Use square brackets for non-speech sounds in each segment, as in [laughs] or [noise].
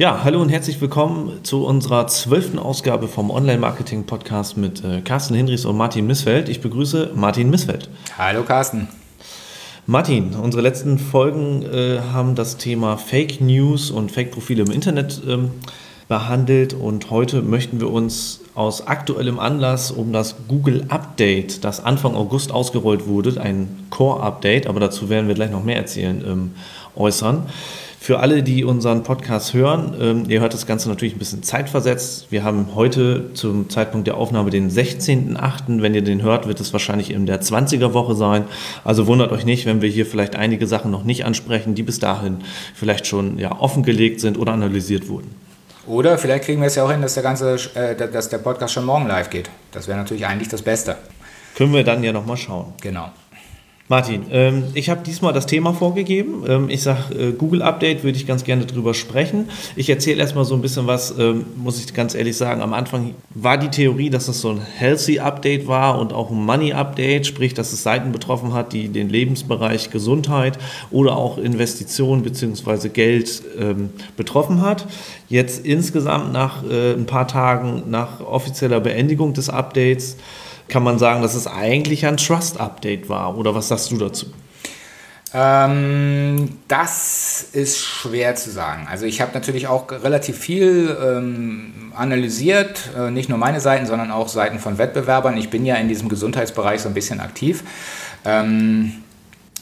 Ja, hallo und herzlich willkommen zu unserer zwölften Ausgabe vom Online-Marketing-Podcast mit äh, Carsten Hinrichs und Martin Missfeld. Ich begrüße Martin Missfeld. Hallo Carsten. Martin, unsere letzten Folgen äh, haben das Thema Fake News und Fake-Profile im Internet ähm, behandelt und heute möchten wir uns aus aktuellem Anlass um das Google Update, das Anfang August ausgerollt wurde, ein Core-Update, aber dazu werden wir gleich noch mehr erzählen, ähm, äußern. Für alle, die unseren Podcast hören, ähm, ihr hört das Ganze natürlich ein bisschen zeitversetzt. Wir haben heute zum Zeitpunkt der Aufnahme den 16.08. Wenn ihr den hört, wird es wahrscheinlich in der 20er Woche sein. Also wundert euch nicht, wenn wir hier vielleicht einige Sachen noch nicht ansprechen, die bis dahin vielleicht schon ja, offengelegt sind oder analysiert wurden. Oder vielleicht kriegen wir es ja auch hin, dass der ganze, äh, dass der Podcast schon morgen live geht. Das wäre natürlich eigentlich das Beste. Können wir dann ja nochmal schauen. Genau. Martin, ähm, ich habe diesmal das Thema vorgegeben. Ähm, ich sage, äh, Google Update würde ich ganz gerne drüber sprechen. Ich erzähle erstmal so ein bisschen was, ähm, muss ich ganz ehrlich sagen. Am Anfang war die Theorie, dass das so ein Healthy Update war und auch ein Money Update, sprich, dass es Seiten betroffen hat, die den Lebensbereich Gesundheit oder auch Investitionen bzw. Geld ähm, betroffen hat. Jetzt insgesamt nach äh, ein paar Tagen nach offizieller Beendigung des Updates kann man sagen, dass es eigentlich ein Trust-Update war. Oder was sagst du dazu? Ähm, das ist schwer zu sagen. Also ich habe natürlich auch relativ viel ähm, analysiert, äh, nicht nur meine Seiten, sondern auch Seiten von Wettbewerbern. Ich bin ja in diesem Gesundheitsbereich so ein bisschen aktiv. Ähm,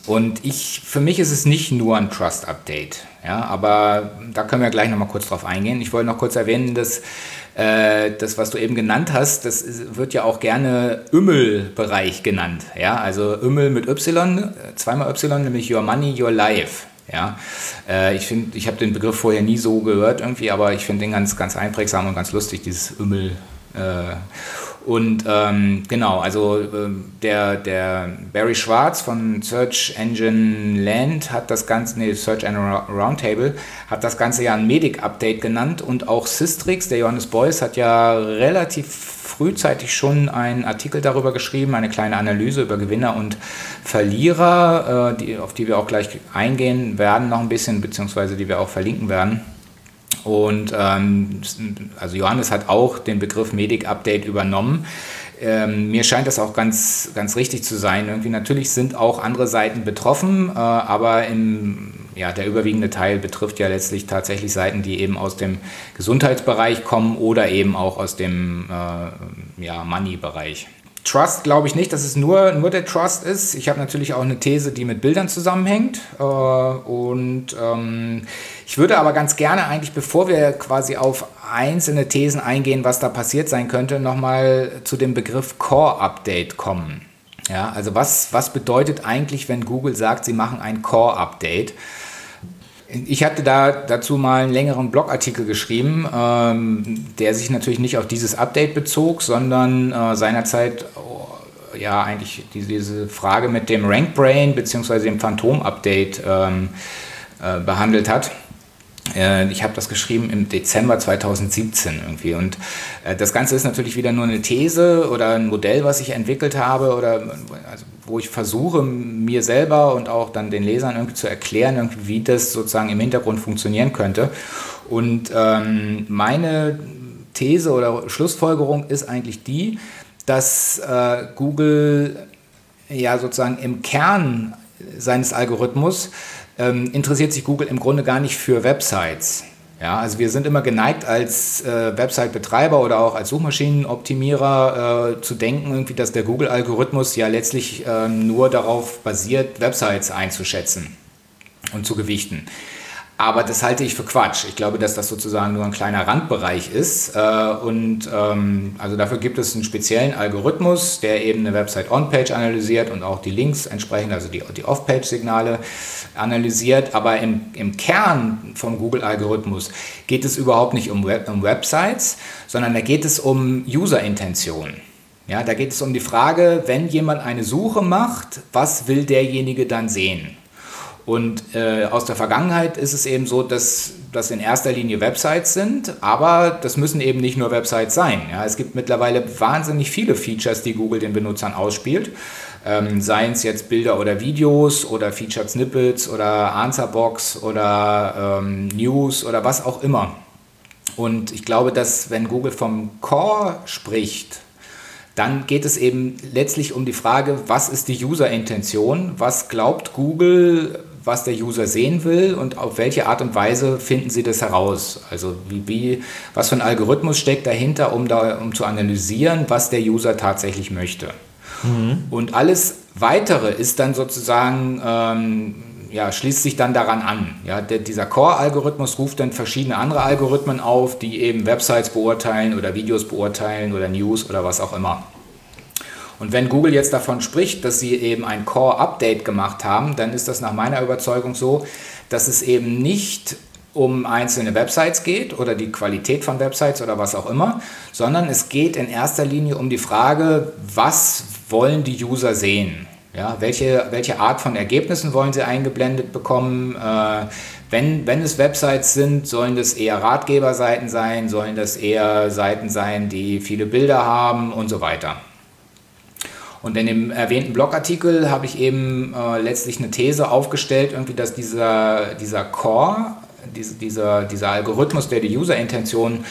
und ich, für mich ist es nicht nur ein Trust-Update. Ja, aber da können wir gleich nochmal kurz drauf eingehen. Ich wollte noch kurz erwähnen, dass äh, das, was du eben genannt hast, das wird ja auch gerne Ümmel-Bereich genannt. Ja, also Ümmel mit Y, zweimal Y, nämlich Your Money, Your Life. Ja, äh, ich finde, ich habe den Begriff vorher nie so gehört irgendwie, aber ich finde den ganz, ganz einprägsam und ganz lustig, dieses Ümmel. Äh, und ähm, genau, also ähm, der, der Barry Schwarz von Search Engine Land hat das Ganze, nee, Search Engine Roundtable, hat das Ganze ja ein Medic-Update genannt und auch Systrix, der Johannes Beuys, hat ja relativ frühzeitig schon einen Artikel darüber geschrieben, eine kleine Analyse über Gewinner und Verlierer, äh, die, auf die wir auch gleich eingehen werden noch ein bisschen, beziehungsweise die wir auch verlinken werden. Und ähm, also Johannes hat auch den Begriff Medic Update übernommen. Ähm, mir scheint das auch ganz, ganz richtig zu sein. Irgendwie natürlich sind auch andere Seiten betroffen, äh, aber im, ja, der überwiegende Teil betrifft ja letztlich tatsächlich Seiten, die eben aus dem Gesundheitsbereich kommen oder eben auch aus dem äh, ja, Money-Bereich. Trust glaube ich nicht, dass es nur, nur der Trust ist. Ich habe natürlich auch eine These, die mit Bildern zusammenhängt. Äh, und ähm, ich würde aber ganz gerne eigentlich, bevor wir quasi auf einzelne Thesen eingehen, was da passiert sein könnte, nochmal zu dem Begriff Core Update kommen. Ja, also was, was bedeutet eigentlich, wenn Google sagt, sie machen ein Core Update? Ich hatte da dazu mal einen längeren Blogartikel geschrieben, ähm, der sich natürlich nicht auf dieses Update bezog, sondern äh, seinerzeit oh, ja eigentlich diese Frage mit dem Rank Brain bzw. dem Phantom Update ähm, äh, behandelt hat. Äh, ich habe das geschrieben im Dezember 2017 irgendwie. Und äh, das Ganze ist natürlich wieder nur eine These oder ein Modell, was ich entwickelt habe oder also, wo ich versuche, mir selber und auch dann den Lesern irgendwie zu erklären, wie das sozusagen im Hintergrund funktionieren könnte. Und ähm, meine These oder Schlussfolgerung ist eigentlich die, dass äh, Google ja sozusagen im Kern seines Algorithmus ähm, interessiert sich Google im Grunde gar nicht für Websites. Ja, also wir sind immer geneigt als äh, Website-Betreiber oder auch als Suchmaschinenoptimierer äh, zu denken, irgendwie, dass der Google-Algorithmus ja letztlich äh, nur darauf basiert, Websites einzuschätzen und zu gewichten. Aber das halte ich für Quatsch. Ich glaube, dass das sozusagen nur ein kleiner Randbereich ist. Äh, und ähm, also dafür gibt es einen speziellen Algorithmus, der eben eine Website On-Page analysiert und auch die Links entsprechend, also die, die Off-Page-Signale analysiert. Aber im, im Kern vom Google-Algorithmus geht es überhaupt nicht um, Web, um Websites, sondern da geht es um User-Intention. Ja, da geht es um die Frage, wenn jemand eine Suche macht, was will derjenige dann sehen? Und äh, aus der Vergangenheit ist es eben so, dass das in erster Linie Websites sind, aber das müssen eben nicht nur Websites sein. Ja, es gibt mittlerweile wahnsinnig viele Features, die Google den Benutzern ausspielt. Ähm, seien es jetzt Bilder oder Videos oder Featured Snippets oder Answerbox oder ähm, News oder was auch immer. Und ich glaube, dass wenn Google vom Core spricht, dann geht es eben letztlich um die Frage, was ist die User-Intention? Was glaubt Google, was der User sehen will und auf welche Art und Weise finden sie das heraus? Also wie, wie, was für ein Algorithmus steckt dahinter, um, da, um zu analysieren, was der User tatsächlich möchte? Mhm. Und alles Weitere ist dann sozusagen ähm, ja, schließt sich dann daran an. Ja, der, dieser Core-Algorithmus ruft dann verschiedene andere Algorithmen auf, die eben Websites beurteilen oder Videos beurteilen oder News oder was auch immer. Und wenn Google jetzt davon spricht, dass sie eben ein Core-Update gemacht haben, dann ist das nach meiner Überzeugung so, dass es eben nicht um einzelne Websites geht oder die Qualität von Websites oder was auch immer, sondern es geht in erster Linie um die Frage, was wollen die User sehen? Ja, welche, welche Art von Ergebnissen wollen Sie eingeblendet bekommen? Äh, wenn, wenn es Websites sind, sollen das eher Ratgeberseiten sein, sollen das eher Seiten sein, die viele Bilder haben und so weiter. Und in dem erwähnten Blogartikel habe ich eben äh, letztlich eine These aufgestellt, irgendwie, dass dieser, dieser Core, diese, dieser, dieser Algorithmus, der die User-Intention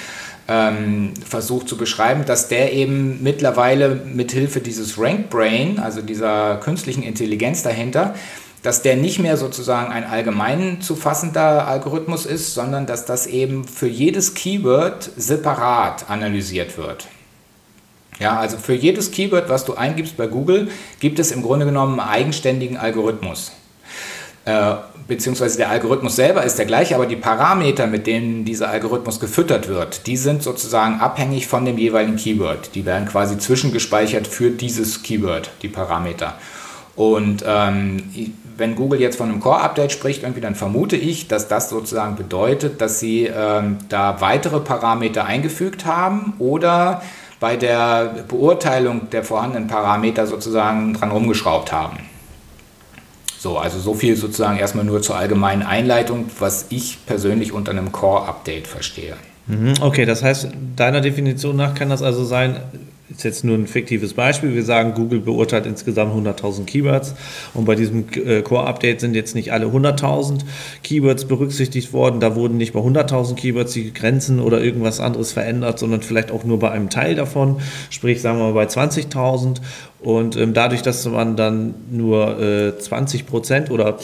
ähm, versucht zu beschreiben, dass der eben mittlerweile mithilfe dieses Rank Brain, also dieser künstlichen Intelligenz dahinter, dass der nicht mehr sozusagen ein allgemein zu fassender Algorithmus ist, sondern dass das eben für jedes Keyword separat analysiert wird. Ja, also für jedes Keyword, was du eingibst bei Google, gibt es im Grunde genommen einen eigenständigen Algorithmus. Äh, beziehungsweise der Algorithmus selber ist der gleiche, aber die Parameter, mit denen dieser Algorithmus gefüttert wird, die sind sozusagen abhängig von dem jeweiligen Keyword. Die werden quasi zwischengespeichert für dieses Keyword, die Parameter. Und ähm, wenn Google jetzt von einem Core-Update spricht, irgendwie, dann vermute ich, dass das sozusagen bedeutet, dass sie ähm, da weitere Parameter eingefügt haben oder bei der Beurteilung der vorhandenen Parameter sozusagen dran rumgeschraubt haben. So, also so viel sozusagen erstmal nur zur allgemeinen Einleitung, was ich persönlich unter einem Core-Update verstehe. Mhm, okay, das heißt, deiner Definition nach kann das also sein, ist jetzt nur ein fiktives Beispiel. Wir sagen, Google beurteilt insgesamt 100.000 Keywords und bei diesem äh, Core-Update sind jetzt nicht alle 100.000 Keywords berücksichtigt worden. Da wurden nicht bei 100.000 Keywords die Grenzen oder irgendwas anderes verändert, sondern vielleicht auch nur bei einem Teil davon, sprich sagen wir mal bei 20.000. Und ähm, dadurch, dass man dann nur äh, 20 Prozent oder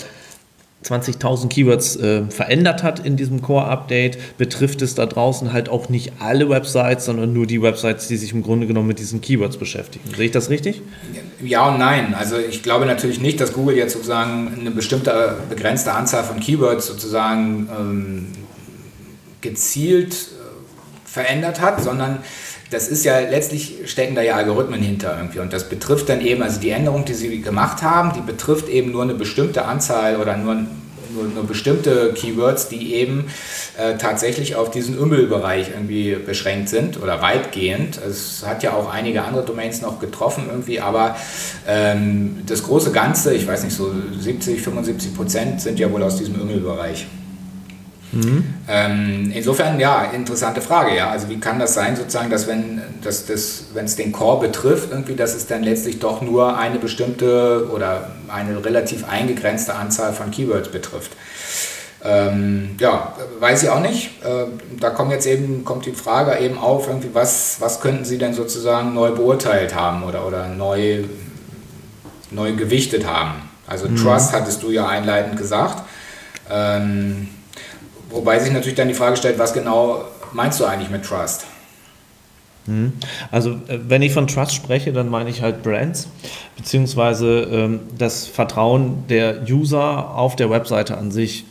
20.000 Keywords äh, verändert hat in diesem Core-Update, betrifft es da draußen halt auch nicht alle Websites, sondern nur die Websites, die sich im Grunde genommen mit diesen Keywords beschäftigen. Sehe ich das richtig? Ja und nein. Also ich glaube natürlich nicht, dass Google jetzt sozusagen eine bestimmte begrenzte Anzahl von Keywords sozusagen ähm, gezielt äh, verändert hat, sondern das ist ja letztlich stecken da ja Algorithmen hinter irgendwie und das betrifft dann eben, also die Änderung, die sie gemacht haben, die betrifft eben nur eine bestimmte Anzahl oder nur, nur, nur bestimmte Keywords, die eben äh, tatsächlich auf diesen Ümmelbereich irgendwie beschränkt sind oder weitgehend. Es hat ja auch einige andere Domains noch getroffen irgendwie, aber ähm, das große Ganze, ich weiß nicht, so 70, 75 Prozent sind ja wohl aus diesem Ümmelbereich. Mhm. Ähm, insofern, ja, interessante Frage, ja. Also wie kann das sein, sozusagen, dass wenn dass das, wenn es den Core betrifft, irgendwie, dass es dann letztlich doch nur eine bestimmte oder eine relativ eingegrenzte Anzahl von Keywords betrifft. Ähm, ja, weiß ich auch nicht. Äh, da kommt jetzt eben, kommt die Frage eben auf, irgendwie, was, was könnten Sie denn sozusagen neu beurteilt haben oder, oder neu, neu gewichtet haben? Also mhm. Trust hattest du ja einleitend gesagt. Ähm, Wobei sich natürlich dann die Frage stellt, was genau meinst du eigentlich mit Trust? Hm. Also äh, wenn ich von Trust spreche, dann meine ich halt Brands, beziehungsweise ähm, das Vertrauen der User auf der Webseite an sich.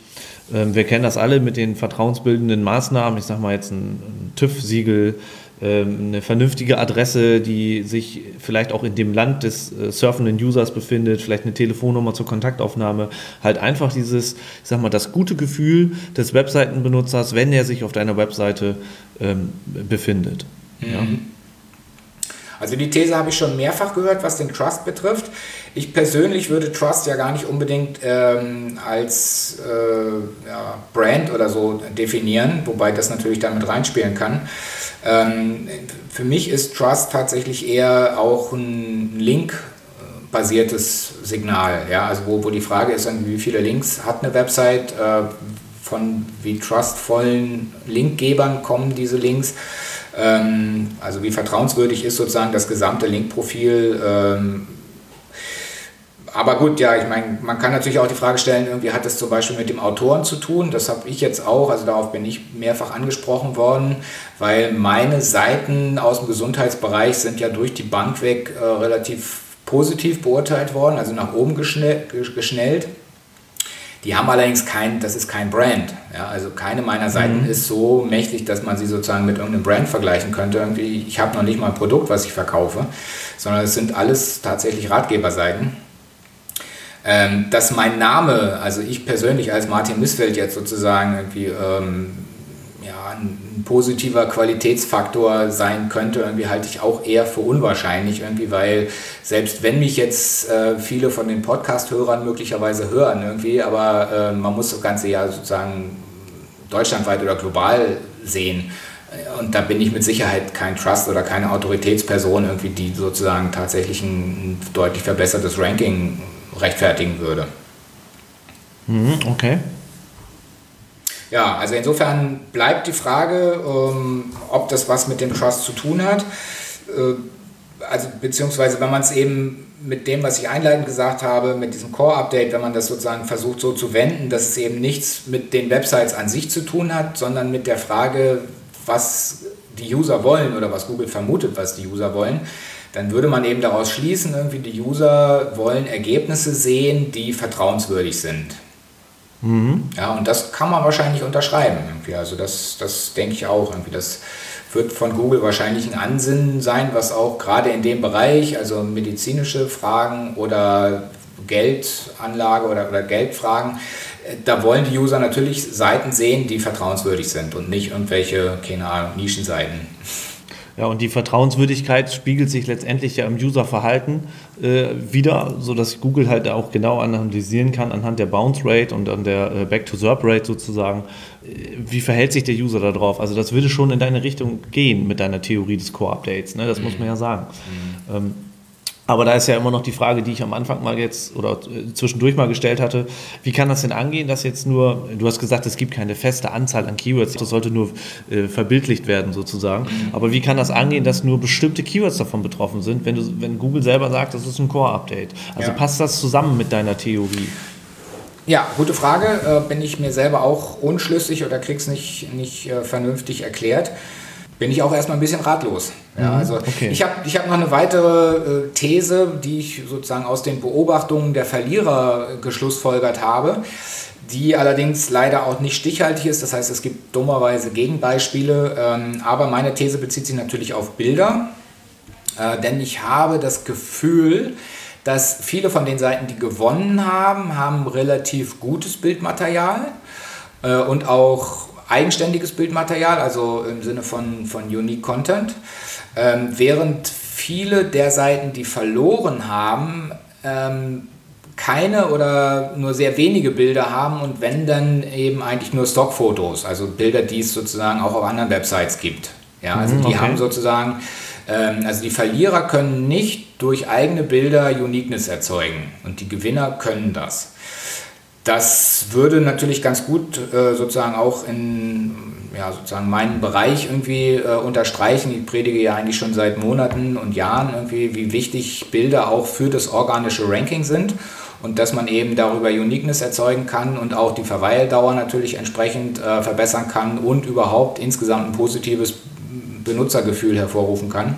Ähm, wir kennen das alle mit den vertrauensbildenden Maßnahmen, ich sage mal jetzt ein, ein TÜV-Siegel, eine vernünftige Adresse, die sich vielleicht auch in dem Land des äh, surfenden Users befindet, vielleicht eine Telefonnummer zur Kontaktaufnahme, halt einfach dieses, ich sag mal, das gute Gefühl des Webseitenbenutzers, wenn er sich auf deiner Webseite ähm, befindet. Mhm. Ja. Also die These habe ich schon mehrfach gehört, was den Trust betrifft. Ich persönlich würde Trust ja gar nicht unbedingt ähm, als äh, ja, Brand oder so definieren, wobei das natürlich damit reinspielen kann. Ähm, für mich ist Trust tatsächlich eher auch ein Link-basiertes Signal. Ja? Also wo, wo die Frage ist, wie viele Links hat eine Website, äh, von wie trustvollen Linkgebern kommen diese Links. Ähm, also wie vertrauenswürdig ist sozusagen das gesamte Linkprofil. Aber gut, ja, ich meine, man kann natürlich auch die Frage stellen, irgendwie hat das zum Beispiel mit dem Autoren zu tun. Das habe ich jetzt auch, also darauf bin ich mehrfach angesprochen worden, weil meine Seiten aus dem Gesundheitsbereich sind ja durch die Bank weg äh, relativ positiv beurteilt worden, also nach oben geschnell, geschnellt. Die haben allerdings kein, das ist kein Brand. Ja, also keine meiner Seiten mhm. ist so mächtig, dass man sie sozusagen mit irgendeinem Brand vergleichen könnte. Irgendwie, ich habe noch nicht mal ein Produkt, was ich verkaufe, sondern es sind alles tatsächlich Ratgeberseiten. Ähm, dass mein Name, also ich persönlich als Martin Missfeld jetzt sozusagen irgendwie ähm, ja, ein positiver Qualitätsfaktor sein könnte, irgendwie halte ich auch eher für unwahrscheinlich, irgendwie, weil selbst wenn mich jetzt äh, viele von den Podcast-Hörern möglicherweise hören, irgendwie, aber äh, man muss das Ganze ja sozusagen deutschlandweit oder global sehen. Und da bin ich mit Sicherheit kein Trust oder keine Autoritätsperson, irgendwie, die sozusagen tatsächlich ein deutlich verbessertes Ranking rechtfertigen würde. Mhm, okay. Ja, also insofern bleibt die Frage, ähm, ob das was mit dem Trust zu tun hat. Äh, also beziehungsweise wenn man es eben mit dem, was ich einleitend gesagt habe, mit diesem Core-Update, wenn man das sozusagen versucht so zu wenden, dass es eben nichts mit den Websites an sich zu tun hat, sondern mit der Frage, was die User wollen oder was Google vermutet, was die User wollen, dann würde man eben daraus schließen, irgendwie die User wollen Ergebnisse sehen, die vertrauenswürdig sind. Mhm. Ja, und das kann man wahrscheinlich unterschreiben. Irgendwie. Also das, das denke ich auch. Irgendwie. Das wird von Google wahrscheinlich ein Ansinnen sein, was auch gerade in dem Bereich, also medizinische Fragen oder Geldanlage oder, oder Geldfragen, da wollen die User natürlich Seiten sehen, die vertrauenswürdig sind und nicht irgendwelche, keine Ahnung, Nischenseiten. Ja, und die Vertrauenswürdigkeit spiegelt sich letztendlich ja im Userverhalten äh, wieder, sodass Google halt auch genau analysieren kann anhand der Bounce Rate und an der äh, Back-to-SERP-Rate sozusagen, äh, wie verhält sich der User darauf. Also das würde schon in deine Richtung gehen mit deiner Theorie des Core-Updates, ne? das mhm. muss man ja sagen. Mhm. Ähm, aber da ist ja immer noch die Frage, die ich am Anfang mal jetzt oder äh, zwischendurch mal gestellt hatte, wie kann das denn angehen, dass jetzt nur, du hast gesagt, es gibt keine feste Anzahl an Keywords, das sollte nur äh, verbildlicht werden sozusagen, aber wie kann das angehen, dass nur bestimmte Keywords davon betroffen sind, wenn, du, wenn Google selber sagt, das ist ein Core-Update? Also ja. passt das zusammen mit deiner Theorie? Ja, gute Frage. Äh, bin ich mir selber auch unschlüssig oder krieg's nicht, nicht äh, vernünftig erklärt bin ich auch erstmal ein bisschen ratlos. Ja, mhm, also okay. ich habe ich hab noch eine weitere äh, These, die ich sozusagen aus den Beobachtungen der Verlierer geschlussfolgert habe, die allerdings leider auch nicht stichhaltig ist. Das heißt, es gibt dummerweise Gegenbeispiele. Ähm, aber meine These bezieht sich natürlich auf Bilder, äh, denn ich habe das Gefühl, dass viele von den Seiten, die gewonnen haben, haben relativ gutes Bildmaterial äh, und auch eigenständiges Bildmaterial, also im Sinne von, von Unique Content, ähm, während viele der Seiten, die verloren haben, ähm, keine oder nur sehr wenige Bilder haben und wenn dann eben eigentlich nur Stockfotos, also Bilder, die es sozusagen auch auf anderen Websites gibt. Ja, also die okay. haben sozusagen, ähm, also die Verlierer können nicht durch eigene Bilder Uniqueness erzeugen und die Gewinner können das. Das würde natürlich ganz gut äh, sozusagen auch in ja, sozusagen meinen Bereich irgendwie äh, unterstreichen. Ich predige ja eigentlich schon seit Monaten und Jahren irgendwie, wie wichtig Bilder auch für das organische Ranking sind und dass man eben darüber Uniqueness erzeugen kann und auch die Verweildauer natürlich entsprechend äh, verbessern kann und überhaupt insgesamt ein positives Benutzergefühl hervorrufen kann.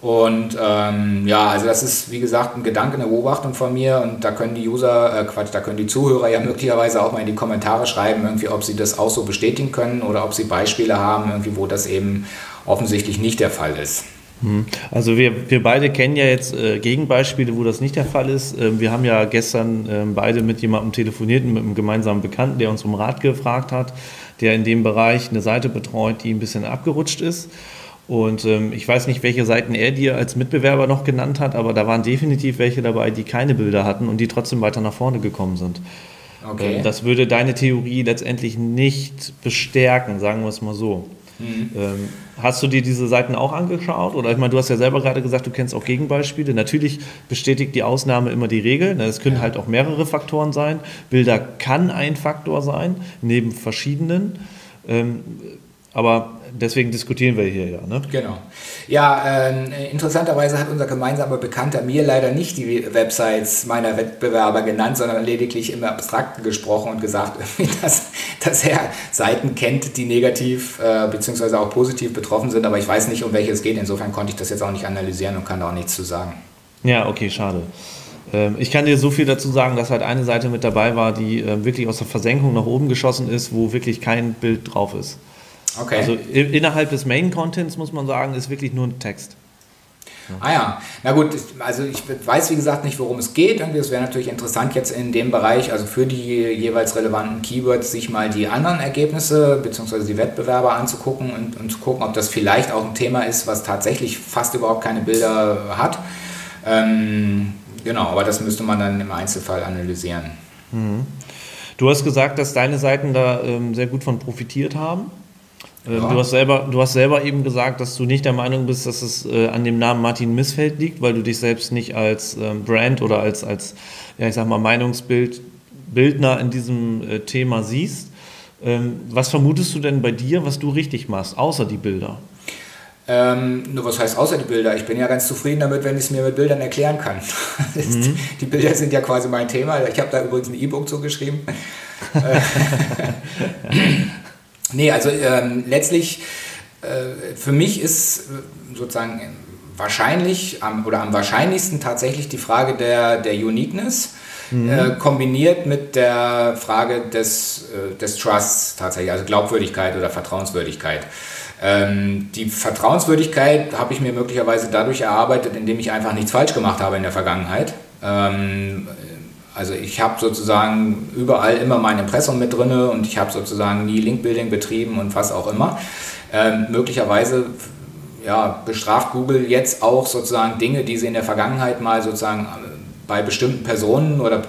Und ähm, ja, also das ist wie gesagt ein Gedanke, eine Beobachtung von mir und da können die User, äh, Quatsch, da können die Zuhörer ja [laughs] möglicherweise auch mal in die Kommentare schreiben, irgendwie, ob sie das auch so bestätigen können oder ob sie Beispiele haben, irgendwie, wo das eben offensichtlich nicht der Fall ist. Hm. Also wir, wir beide kennen ja jetzt äh, Gegenbeispiele, wo das nicht der Fall ist. Ähm, wir haben ja gestern äh, beide mit jemandem telefoniert, mit einem gemeinsamen Bekannten, der uns um Rat gefragt hat, der in dem Bereich eine Seite betreut, die ein bisschen abgerutscht ist. Und ähm, ich weiß nicht, welche Seiten er dir als Mitbewerber noch genannt hat, aber da waren definitiv welche dabei, die keine Bilder hatten und die trotzdem weiter nach vorne gekommen sind. Okay. Ähm, das würde deine Theorie letztendlich nicht bestärken, sagen wir es mal so. Mhm. Ähm, hast du dir diese Seiten auch angeschaut? Oder ich meine, du hast ja selber gerade gesagt, du kennst auch Gegenbeispiele. Natürlich bestätigt die Ausnahme immer die Regel. Ne, es können ja. halt auch mehrere Faktoren sein. Bilder kann ein Faktor sein, neben verschiedenen. Ähm, aber deswegen diskutieren wir hier ja. Ne? Genau. Ja, äh, interessanterweise hat unser gemeinsamer Bekannter mir leider nicht die Websites meiner Wettbewerber genannt, sondern lediglich im Abstrakten gesprochen und gesagt, [laughs] dass, dass er Seiten kennt, die negativ äh, bzw. auch positiv betroffen sind, aber ich weiß nicht, um welche es geht. Insofern konnte ich das jetzt auch nicht analysieren und kann da auch nichts zu sagen. Ja, okay, schade. Ähm, ich kann dir so viel dazu sagen, dass halt eine Seite mit dabei war, die äh, wirklich aus der Versenkung nach oben geschossen ist, wo wirklich kein Bild drauf ist. Okay. Also innerhalb des Main-Contents muss man sagen, ist wirklich nur ein Text. Ja. Ah ja, na gut, also ich weiß wie gesagt nicht, worum es geht. es wäre natürlich interessant jetzt in dem Bereich, also für die jeweils relevanten Keywords, sich mal die anderen Ergebnisse bzw. die Wettbewerber anzugucken und, und zu gucken, ob das vielleicht auch ein Thema ist, was tatsächlich fast überhaupt keine Bilder hat. Ähm, genau, aber das müsste man dann im Einzelfall analysieren. Mhm. Du hast gesagt, dass deine Seiten da ähm, sehr gut von profitiert haben. Ähm, ja. Du, hast selber, du hast selber eben gesagt, dass du nicht der Meinung bist, dass es äh, an dem Namen Martin Missfeld liegt, weil du dich selbst nicht als ähm, Brand oder als, als ja, ich sag mal, Meinungsbildner in diesem äh, Thema siehst. Ähm, was vermutest du denn bei dir, was du richtig machst, außer die Bilder? Ähm, nur was heißt außer die Bilder? Ich bin ja ganz zufrieden damit, wenn ich es mir mit Bildern erklären kann. [laughs] Mhm. Die Bilder sind ja quasi mein Thema. Ich habe da übrigens ein E-Book zugeschrieben. [laughs] [laughs] Nee, also ähm, letztlich äh, für mich ist äh, sozusagen wahrscheinlich am, oder am wahrscheinlichsten tatsächlich die Frage der, der Uniqueness. Mhm. Äh, kombiniert mit der Frage des, äh, des Trusts tatsächlich, also Glaubwürdigkeit oder Vertrauenswürdigkeit. Ähm, die Vertrauenswürdigkeit habe ich mir möglicherweise dadurch erarbeitet, indem ich einfach nichts falsch gemacht habe in der Vergangenheit. Ähm, also ich habe sozusagen überall immer mein Impressum mit drin und ich habe sozusagen nie Linkbuilding betrieben und was auch immer. Ähm, möglicherweise ja, bestraft Google jetzt auch sozusagen Dinge, die sie in der Vergangenheit mal sozusagen äh, bei bestimmten Personen oder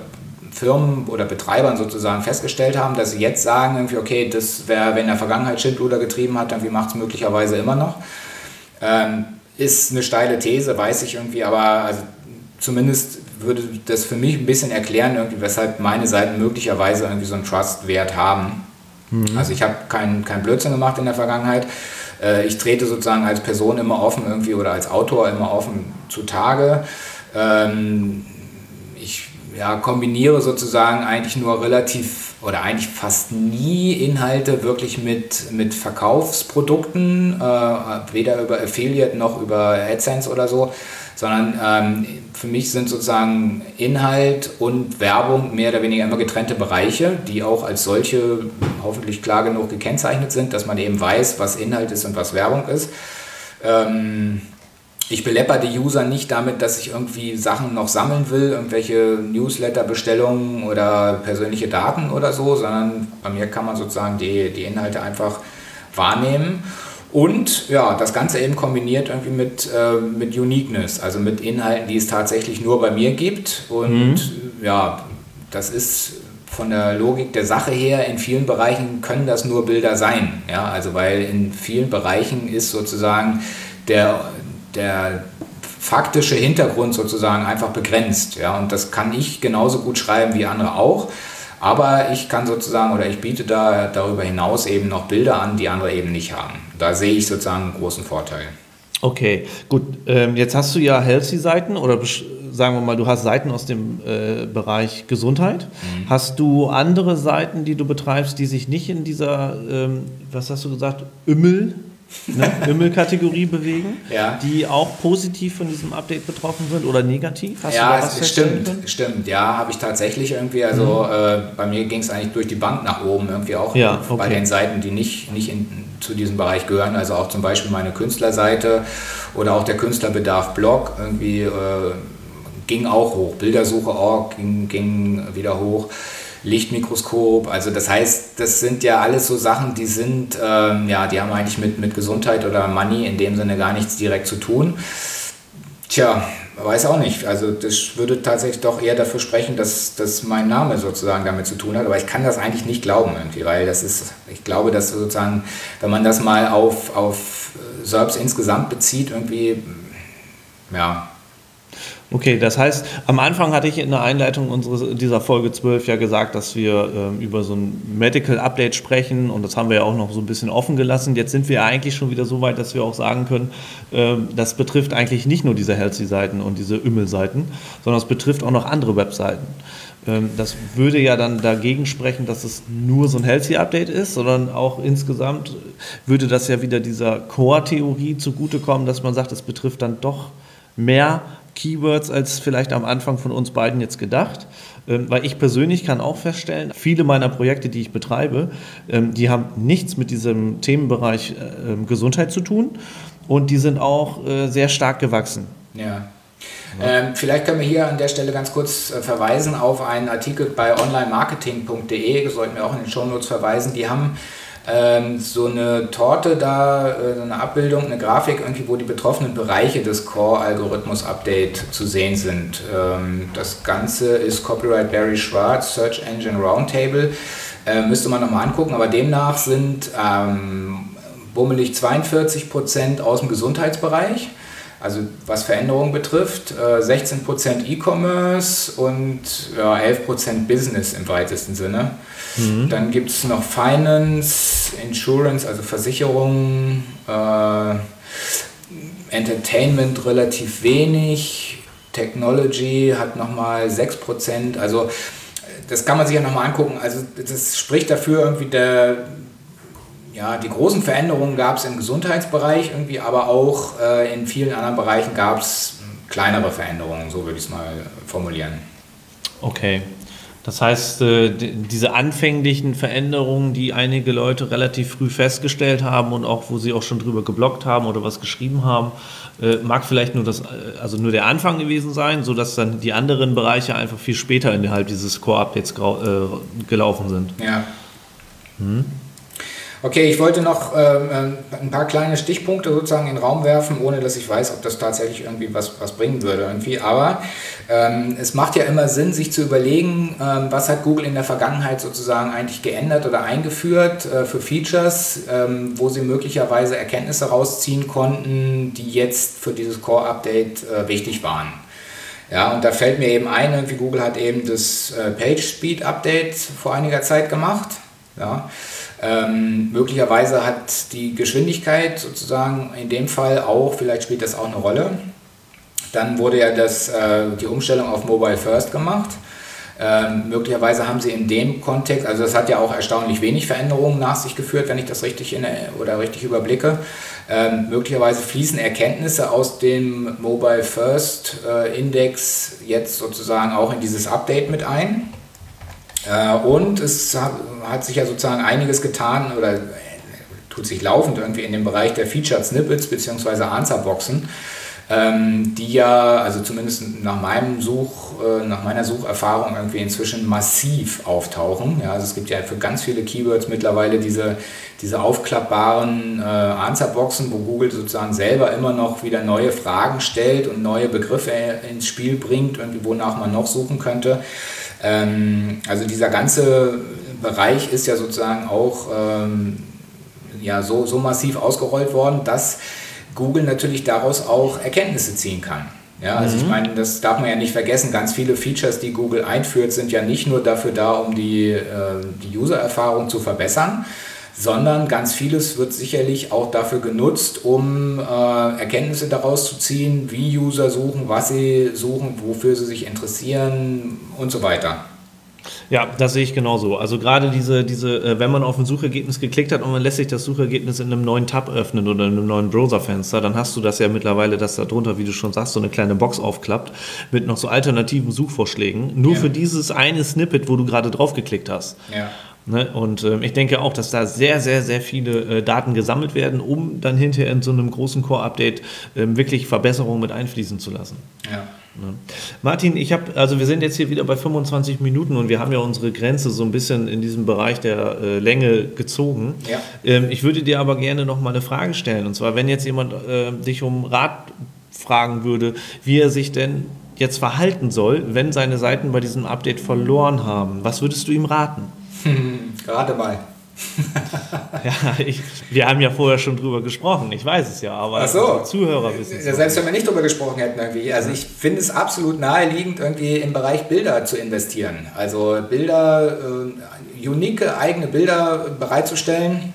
Firmen oder Betreibern sozusagen festgestellt haben, dass sie jetzt sagen, irgendwie, okay, das wäre, wenn in der Vergangenheit Schindluder getrieben hat, dann macht es möglicherweise immer noch. Ähm, ist eine steile These, weiß ich irgendwie, aber also zumindest würde das für mich ein bisschen erklären, irgendwie, weshalb meine Seiten möglicherweise irgendwie so einen Trust-Wert haben. Mhm. Also ich habe keinen kein Blödsinn gemacht in der Vergangenheit. Äh, ich trete sozusagen als Person immer offen irgendwie oder als Autor immer offen zutage. Ähm, ich ja, kombiniere sozusagen eigentlich nur relativ oder eigentlich fast nie Inhalte wirklich mit, mit Verkaufsprodukten, äh, weder über Affiliate noch über AdSense oder so, sondern ähm, für mich sind sozusagen Inhalt und Werbung mehr oder weniger immer getrennte Bereiche, die auch als solche hoffentlich klar genug gekennzeichnet sind, dass man eben weiß, was Inhalt ist und was Werbung ist. Ähm, ich belepper die User nicht damit, dass ich irgendwie Sachen noch sammeln will, irgendwelche Newsletter-Bestellungen oder persönliche Daten oder so, sondern bei mir kann man sozusagen die, die Inhalte einfach wahrnehmen. Und ja, das Ganze eben kombiniert irgendwie mit, äh, mit Uniqueness, also mit Inhalten, die es tatsächlich nur bei mir gibt. Und mhm. ja, das ist von der Logik der Sache her, in vielen Bereichen können das nur Bilder sein. Ja, also weil in vielen Bereichen ist sozusagen der, der faktische Hintergrund sozusagen einfach begrenzt. Ja, und das kann ich genauso gut schreiben wie andere auch. Aber ich kann sozusagen oder ich biete da darüber hinaus eben noch Bilder an, die andere eben nicht haben. Da sehe ich sozusagen einen großen Vorteil. Okay, gut. Ähm, jetzt hast du ja Healthy-Seiten oder sagen wir mal, du hast Seiten aus dem äh, Bereich Gesundheit. Mhm. Hast du andere Seiten, die du betreibst, die sich nicht in dieser, ähm, was hast du gesagt, Ümmel ne, [laughs] Wimmelkategorie bewegen, ja. die auch positiv von diesem Update betroffen sind oder negativ? Hast ja, es stimmt, stimmt. Ja, habe ich tatsächlich irgendwie. Also mhm. äh, bei mir ging es eigentlich durch die Bank nach oben irgendwie auch ja, okay. bei den Seiten, die nicht, nicht in, zu diesem Bereich gehören. Also auch zum Beispiel meine Künstlerseite oder auch der Künstlerbedarf-Blog irgendwie äh, ging auch hoch. Bildersuche.org ging, ging wieder hoch. Lichtmikroskop. Also das heißt, das sind ja alles so Sachen, die sind, ähm, ja, die haben eigentlich mit, mit Gesundheit oder Money in dem Sinne gar nichts direkt zu tun. Tja, weiß auch nicht. Also das würde tatsächlich doch eher dafür sprechen, dass, dass mein Name sozusagen damit zu tun hat. Aber ich kann das eigentlich nicht glauben irgendwie, weil das ist, ich glaube, dass sozusagen, wenn man das mal auf, auf Serbs insgesamt bezieht, irgendwie, ja, Okay, das heißt, am Anfang hatte ich in der Einleitung unseres, dieser Folge 12 ja gesagt, dass wir ähm, über so ein Medical Update sprechen und das haben wir ja auch noch so ein bisschen offen gelassen. Jetzt sind wir ja eigentlich schon wieder so weit, dass wir auch sagen können, ähm, das betrifft eigentlich nicht nur diese Healthy-Seiten und diese Ümmel-Seiten, sondern es betrifft auch noch andere Webseiten. Ähm, das würde ja dann dagegen sprechen, dass es nur so ein Healthy-Update ist, sondern auch insgesamt würde das ja wieder dieser Core-Theorie zugutekommen, dass man sagt, es betrifft dann doch mehr Keywords als vielleicht am Anfang von uns beiden jetzt gedacht. Ähm, weil ich persönlich kann auch feststellen, viele meiner Projekte, die ich betreibe, ähm, die haben nichts mit diesem Themenbereich äh, ähm, Gesundheit zu tun und die sind auch äh, sehr stark gewachsen. Ja. Ähm, vielleicht können wir hier an der Stelle ganz kurz äh, verweisen auf einen Artikel bei onlinemarketing.de, sollten wir auch in den Shownotes verweisen. Die haben ähm, so eine Torte da, äh, so eine Abbildung, eine Grafik irgendwie, wo die betroffenen Bereiche des Core-Algorithmus-Update zu sehen sind. Ähm, das Ganze ist Copyright Barry Schwartz, Search Engine Roundtable. Äh, müsste man nochmal angucken, aber demnach sind ähm, bummelig 42 Prozent aus dem Gesundheitsbereich. Also was Veränderungen betrifft, 16% äh, E-Commerce und ja, 11% Business im weitesten Sinne. Mhm. Dann gibt es noch Finance, Insurance, also Versicherungen, äh, Entertainment relativ wenig, Technology hat nochmal 6%. Also das kann man sich ja nochmal angucken. Also das spricht dafür, irgendwie der, ja, die großen Veränderungen gab es im Gesundheitsbereich irgendwie, aber auch äh, in vielen anderen Bereichen gab es kleinere Veränderungen, so würde ich es mal formulieren. Okay. Das heißt, äh, diese anfänglichen Veränderungen, die einige Leute relativ früh festgestellt haben und auch wo sie auch schon drüber geblockt haben oder was geschrieben haben, äh, mag vielleicht nur das, äh, also nur der Anfang gewesen sein, sodass dann die anderen Bereiche einfach viel später innerhalb dieses Core-Updates gelaufen sind. Ja. Hm? Okay, ich wollte noch ähm, ein paar kleine Stichpunkte sozusagen in den Raum werfen, ohne dass ich weiß, ob das tatsächlich irgendwie was, was bringen würde. Irgendwie. Aber ähm, es macht ja immer Sinn, sich zu überlegen, ähm, was hat Google in der Vergangenheit sozusagen eigentlich geändert oder eingeführt äh, für Features, ähm, wo sie möglicherweise Erkenntnisse rausziehen konnten, die jetzt für dieses Core-Update äh, wichtig waren. Ja, und da fällt mir eben ein, irgendwie Google hat eben das äh, Page Speed Update vor einiger Zeit gemacht. Ja. Ähm, möglicherweise hat die Geschwindigkeit sozusagen in dem Fall auch, vielleicht spielt das auch eine Rolle. Dann wurde ja das, äh, die Umstellung auf Mobile First gemacht. Ähm, möglicherweise haben sie in dem Kontext, also das hat ja auch erstaunlich wenig Veränderungen nach sich geführt, wenn ich das richtig in, oder richtig überblicke. Ähm, möglicherweise fließen Erkenntnisse aus dem Mobile First äh, Index jetzt sozusagen auch in dieses Update mit ein. Äh, und es hat, sich ja sozusagen einiges getan oder äh, tut sich laufend irgendwie in dem Bereich der Featured Snippets bzw. Answerboxen, ähm, die ja, also zumindest nach meinem Such, äh, nach meiner Sucherfahrung irgendwie inzwischen massiv auftauchen. Ja, also es gibt ja für ganz viele Keywords mittlerweile diese, diese aufklappbaren Answerboxen, wo Google sozusagen selber immer noch wieder neue Fragen stellt und neue Begriffe ins Spiel bringt, irgendwie wonach man noch suchen könnte. Ähm, also dieser ganze Bereich ist ja sozusagen auch ähm, ja, so, so massiv ausgerollt worden, dass Google natürlich daraus auch Erkenntnisse ziehen kann. Ja, also mhm. ich meine, das darf man ja nicht vergessen. Ganz viele Features, die Google einführt, sind ja nicht nur dafür da, um die, äh, die User-Erfahrung zu verbessern, sondern ganz vieles wird sicherlich auch dafür genutzt, um äh, Erkenntnisse daraus zu ziehen, wie User suchen, was sie suchen, wofür sie sich interessieren und so weiter. Ja, das sehe ich genauso. Also gerade diese, diese, äh, wenn man auf ein Suchergebnis geklickt hat und man lässt sich das Suchergebnis in einem neuen Tab öffnen oder in einem neuen Browserfenster, dann hast du das ja mittlerweile, dass da drunter, wie du schon sagst, so eine kleine Box aufklappt mit noch so alternativen Suchvorschlägen. Nur ja. für dieses eine Snippet, wo du gerade drauf geklickt hast. Ja. Ne? Und äh, ich denke auch, dass da sehr, sehr, sehr viele äh, Daten gesammelt werden, um dann hinterher in so einem großen Core-Update äh, wirklich Verbesserungen mit einfließen zu lassen. Ja. Ne? Martin, ich habe, also wir sind jetzt hier wieder bei 25 Minuten und wir haben ja unsere Grenze so ein bisschen in diesem Bereich der äh, Länge gezogen. Ja. Ähm, ich würde dir aber gerne noch mal eine Frage stellen. Und zwar, wenn jetzt jemand äh, dich um Rat fragen würde, wie er sich denn jetzt verhalten soll, wenn seine Seiten bei diesem Update verloren haben. Was würdest du ihm raten? Gerade mal. [laughs] ja, ich, wir haben ja vorher schon drüber gesprochen, ich weiß es ja, aber so. die Zuhörer wissen es. Selbst wenn wir nicht drüber gesprochen hätten irgendwie. Also ich finde es absolut naheliegend, irgendwie im Bereich Bilder zu investieren. Also Bilder, äh, unique eigene Bilder bereitzustellen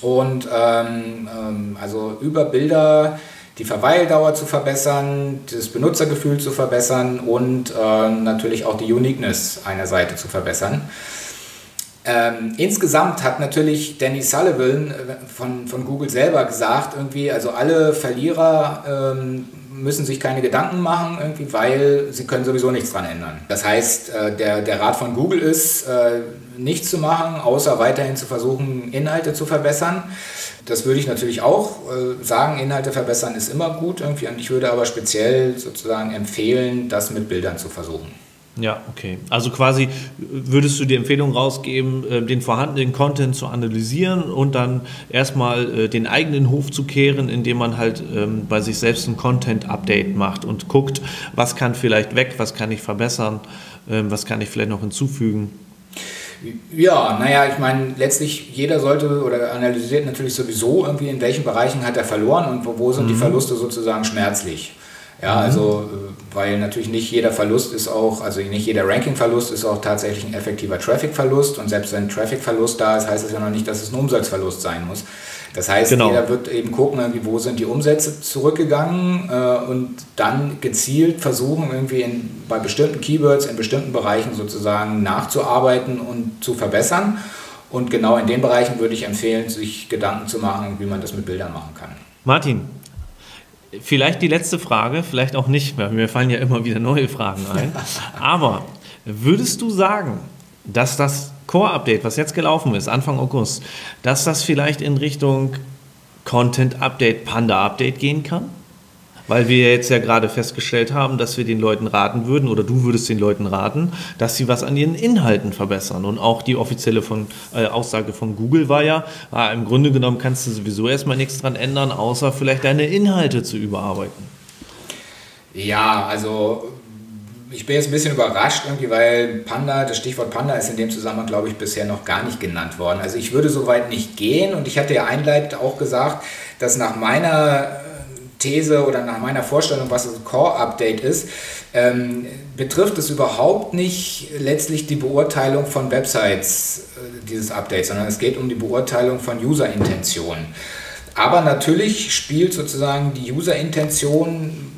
und ähm, ähm, also über Bilder die Verweildauer zu verbessern, das Benutzergefühl zu verbessern und äh, natürlich auch die Uniqueness einer Seite zu verbessern. Ähm, insgesamt hat natürlich Danny Sullivan äh, von, von Google selber gesagt, irgendwie, also alle Verlierer ähm, müssen sich keine Gedanken machen, irgendwie, weil sie können sowieso nichts dran ändern. Das heißt, äh, der, der Rat von Google ist, äh, nichts zu machen, außer weiterhin zu versuchen, Inhalte zu verbessern. Das würde ich natürlich auch äh, sagen, Inhalte verbessern ist immer gut irgendwie und ich würde aber speziell sozusagen empfehlen, das mit Bildern zu versuchen. Ja, okay. Also quasi würdest du die Empfehlung rausgeben, äh, den vorhandenen Content zu analysieren und dann erstmal äh, den eigenen Hof zu kehren, indem man halt ähm, bei sich selbst ein Content-Update macht und guckt, was kann vielleicht weg, was kann ich verbessern, ähm, was kann ich vielleicht noch hinzufügen. Ja, naja, ich meine, letztlich jeder sollte oder analysiert natürlich sowieso irgendwie, in welchen Bereichen hat er verloren und wo, wo sind mhm. die Verluste sozusagen schmerzlich. Ja, mhm. also äh, weil natürlich nicht jeder Verlust ist auch, also nicht jeder Ranking-Verlust ist auch tatsächlich ein effektiver Traffic-Verlust und selbst wenn Traffic-Verlust da ist, heißt es ja noch nicht, dass es ein Umsatzverlust sein muss. Das heißt, genau. jeder wird eben gucken, irgendwie, wo sind die Umsätze zurückgegangen äh, und dann gezielt versuchen, irgendwie in, bei bestimmten Keywords in bestimmten Bereichen sozusagen nachzuarbeiten und zu verbessern. Und genau in den Bereichen würde ich empfehlen, sich Gedanken zu machen, wie man das mit Bildern machen kann. Martin, Vielleicht die letzte Frage, vielleicht auch nicht mehr. Mir fallen ja immer wieder neue Fragen ein. [laughs] Aber würdest du sagen, dass das Core-Update, was jetzt gelaufen ist, Anfang August, dass das vielleicht in Richtung Content-Update, Panda-Update gehen kann? Weil wir jetzt ja gerade festgestellt haben, dass wir den Leuten raten würden oder du würdest den Leuten raten, dass sie was an ihren Inhalten verbessern. Und auch die offizielle von, äh, Aussage von Google war ja, äh, im Grunde genommen kannst du sowieso erstmal nichts dran ändern, außer vielleicht deine Inhalte zu überarbeiten. Ja, also ich bin jetzt ein bisschen überrascht irgendwie, weil Panda, das Stichwort Panda ist in dem Zusammenhang, glaube ich, bisher noch gar nicht genannt worden. Also ich würde so weit nicht gehen und ich hatte ja einleitend auch gesagt, dass nach meiner These oder nach meiner Vorstellung, was ein Core-Update ist, ähm, betrifft es überhaupt nicht letztlich die Beurteilung von Websites äh, dieses Updates, sondern es geht um die Beurteilung von User-Intentionen. Aber natürlich spielt sozusagen die User-Intention,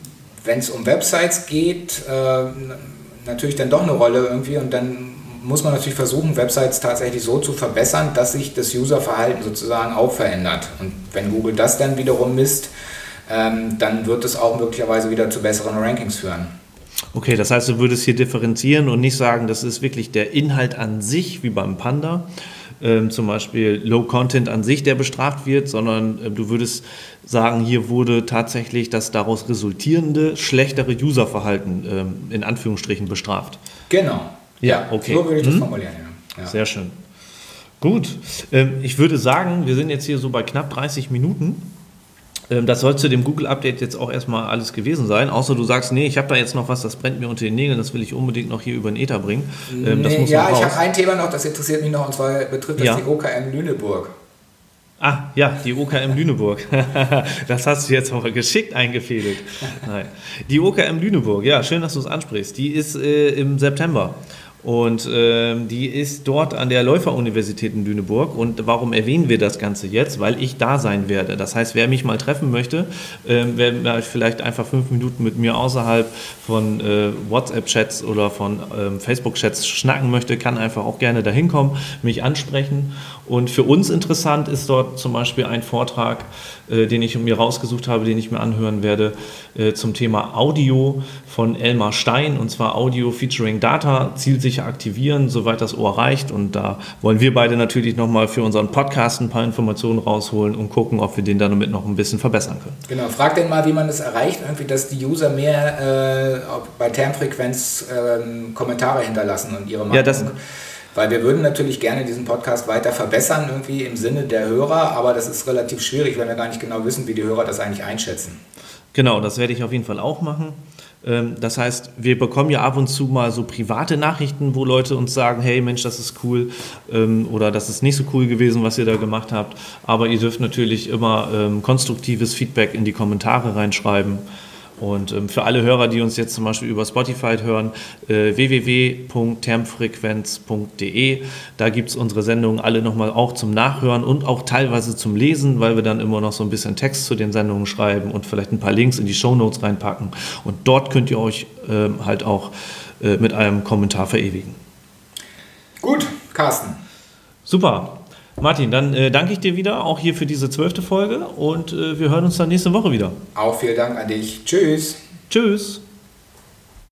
wenn es um Websites geht, äh, natürlich dann doch eine Rolle irgendwie und dann muss man natürlich versuchen, Websites tatsächlich so zu verbessern, dass sich das Userverhalten sozusagen auch verändert. Und wenn Google das dann wiederum misst, ähm, dann wird es auch möglicherweise wieder zu besseren Rankings führen. Okay, das heißt, du würdest hier differenzieren und nicht sagen, das ist wirklich der Inhalt an sich, wie beim Panda, ähm, zum Beispiel Low Content an sich, der bestraft wird, sondern äh, du würdest sagen, hier wurde tatsächlich das daraus resultierende schlechtere Userverhalten ähm, in Anführungsstrichen bestraft. Genau. Ja, okay. So würde ich das hm? formulieren, ja. Sehr schön. Gut, ähm, ich würde sagen, wir sind jetzt hier so bei knapp 30 Minuten. Ähm, das soll zu dem Google-Update jetzt auch erstmal alles gewesen sein, außer du sagst, nee, ich habe da jetzt noch was, das brennt mir unter den Nägeln, das will ich unbedingt noch hier über den Ether bringen. Ähm, nee, ja, ich habe ein Thema noch, das interessiert mich noch, und zwar betrifft das ja. die OKM Lüneburg. Ah, ja, die OKM Lüneburg. [laughs] das hast du jetzt aber geschickt eingefädelt. [laughs] Nein. Die OKM Lüneburg, ja, schön, dass du es ansprichst. Die ist äh, im September. Und ähm, die ist dort an der Läuferuniversität in Lüneburg. Und warum erwähnen wir das Ganze jetzt? Weil ich da sein werde. Das heißt, wer mich mal treffen möchte, ähm, wer vielleicht einfach fünf Minuten mit mir außerhalb von äh, WhatsApp-Chats oder von ähm, Facebook-Chats schnacken möchte, kann einfach auch gerne dahin kommen, mich ansprechen. Und für uns interessant ist dort zum Beispiel ein Vortrag, äh, den ich mir rausgesucht habe, den ich mir anhören werde, äh, zum Thema Audio von Elmar Stein. Und zwar Audio featuring Data, zielt sich sicher aktivieren, soweit das Ohr reicht. Und da wollen wir beide natürlich nochmal für unseren Podcast ein paar Informationen rausholen und gucken, ob wir den damit noch ein bisschen verbessern können. Genau, frag den mal, wie man es erreicht, irgendwie, dass die User mehr äh, bei Termfrequenz äh, Kommentare hinterlassen und ihre Meinung. Ja, das weil wir würden natürlich gerne diesen Podcast weiter verbessern, irgendwie im Sinne der Hörer, aber das ist relativ schwierig, weil wir gar nicht genau wissen, wie die Hörer das eigentlich einschätzen. Genau, das werde ich auf jeden Fall auch machen. Ähm, das heißt, wir bekommen ja ab und zu mal so private Nachrichten, wo Leute uns sagen, hey Mensch, das ist cool ähm, oder das ist nicht so cool gewesen, was ihr da gemacht habt. Aber ihr dürft natürlich immer ähm, konstruktives Feedback in die Kommentare reinschreiben. Und ähm, für alle Hörer, die uns jetzt zum Beispiel über Spotify hören, äh, www.termfrequenz.de. Da gibt es unsere Sendungen alle nochmal auch zum Nachhören und auch teilweise zum Lesen, weil wir dann immer noch so ein bisschen Text zu den Sendungen schreiben und vielleicht ein paar Links in die Show Notes reinpacken. Und dort könnt ihr euch äh, halt auch äh, mit einem Kommentar verewigen. Gut, Carsten. Super. Martin, dann äh, danke ich dir wieder, auch hier für diese zwölfte Folge und äh, wir hören uns dann nächste Woche wieder. Auch vielen Dank an dich. Tschüss. Tschüss.